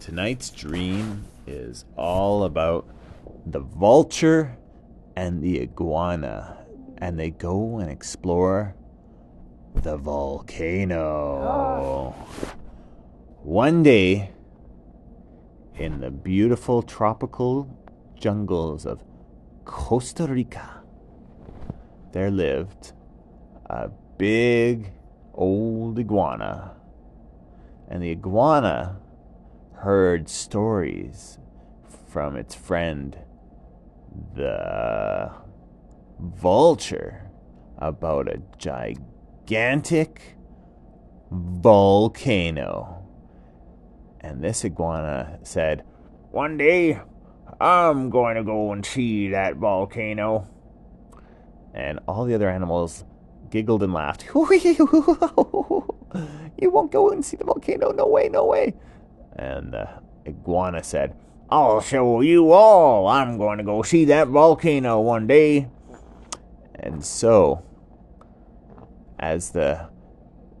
Tonight's dream is all about the vulture and the iguana, and they go and explore the volcano. One day, in the beautiful tropical jungles of Costa Rica, there lived a big old iguana. And the iguana heard stories from its friend, the vulture, about a gigantic volcano. And this iguana said, One day I'm going to go and see that volcano. And all the other animals giggled and laughed. you won't go and see the volcano. No way, no way. And the iguana said, I'll show you all. I'm going to go see that volcano one day. And so, as the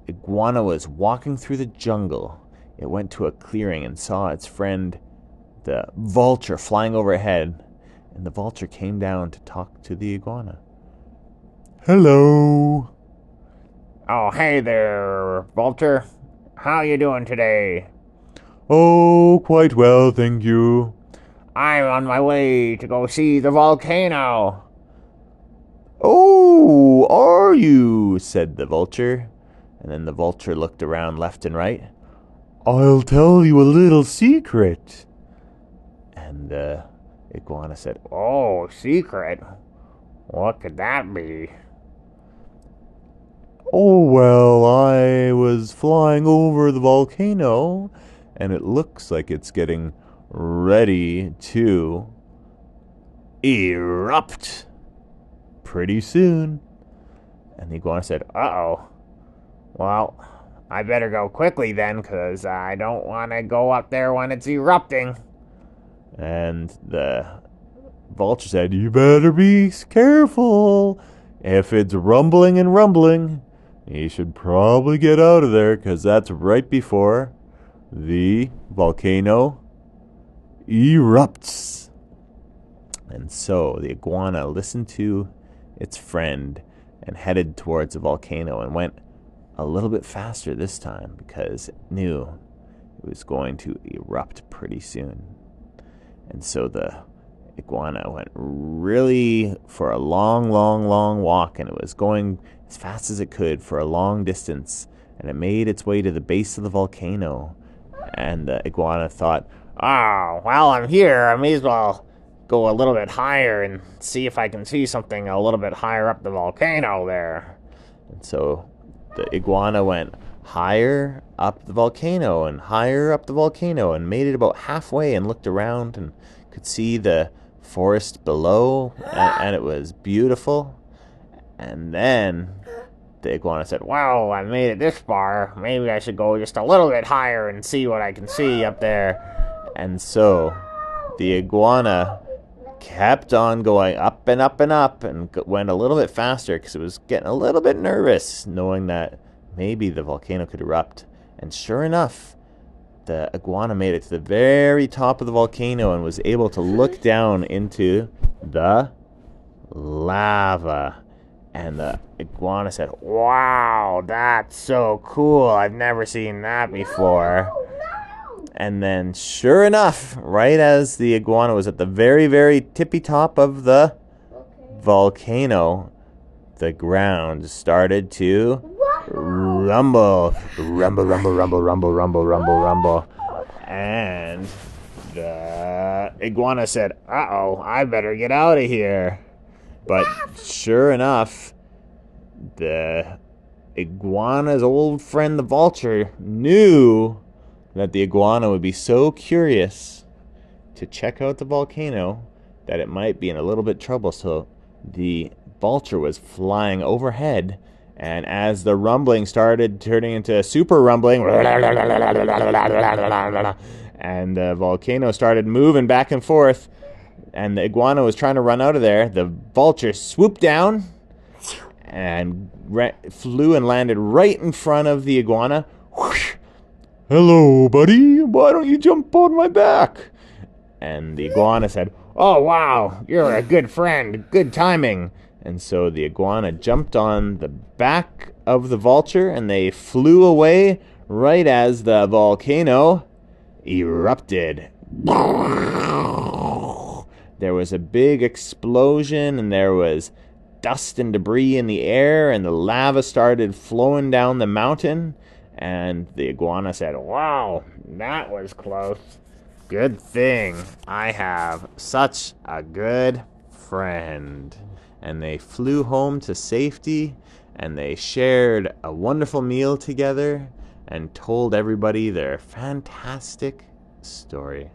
iguana was walking through the jungle, it went to a clearing and saw its friend, the vulture, flying overhead. And the vulture came down to talk to the iguana. Hello. Oh, hey there, Vulture. How you doing today? Oh, quite well, thank you. I'm on my way to go see the volcano. Oh, are you? said the vulture. And then the vulture looked around left and right. I'll tell you a little secret. And the iguana said, Oh, secret? What could that be? Oh, well, I was flying over the volcano, and it looks like it's getting ready to erupt pretty soon. And the iguana said, Uh oh. Well, I better go quickly then, because I don't want to go up there when it's erupting. And the vulture said, You better be careful. If it's rumbling and rumbling, you should probably get out of there because that's right before the volcano erupts. And so the iguana listened to its friend and headed towards the volcano and went a little bit faster this time because it knew it was going to erupt pretty soon. And so the iguana went really for a long, long, long walk and it was going as fast as it could for a long distance, and it made its way to the base of the volcano. And the iguana thought, ah, Oh, well, I'm here. I may as well go a little bit higher and see if I can see something a little bit higher up the volcano there. And so the iguana went higher up the volcano and higher up the volcano and made it about halfway and looked around and could see the forest below and, and it was beautiful. And then the iguana said, Well, I made it this far. Maybe I should go just a little bit higher and see what I can see up there. And so the iguana kept on going up and up and up and went a little bit faster because it was getting a little bit nervous knowing that maybe the volcano could erupt. And sure enough, the iguana made it to the very top of the volcano and was able to look down into the lava. And the iguana said, Wow, that's so cool. I've never seen that before. And then, sure enough, right as the iguana was at the very, very tippy top of the volcano, the ground started to rumble. Rumble, rumble, rumble, rumble, rumble, rumble, rumble. And the iguana said, Uh oh, I better get out of here. But sure enough, the iguana's old friend, the vulture, knew that the iguana would be so curious to check out the volcano that it might be in a little bit trouble. So the vulture was flying overhead, and as the rumbling started turning into super rumbling, and the volcano started moving back and forth, and the iguana was trying to run out of there, the vulture swooped down and re- flew and landed right in front of the iguana. Whoosh, Hello, buddy. Why don't you jump on my back? And the iguana said, Oh, wow, you're a good friend. Good timing. And so the iguana jumped on the back of the vulture and they flew away right as the volcano erupted. There was a big explosion and there was dust and debris in the air and the lava started flowing down the mountain and the iguana said, "Wow, that was close. Good thing I have such a good friend." And they flew home to safety and they shared a wonderful meal together and told everybody their fantastic story.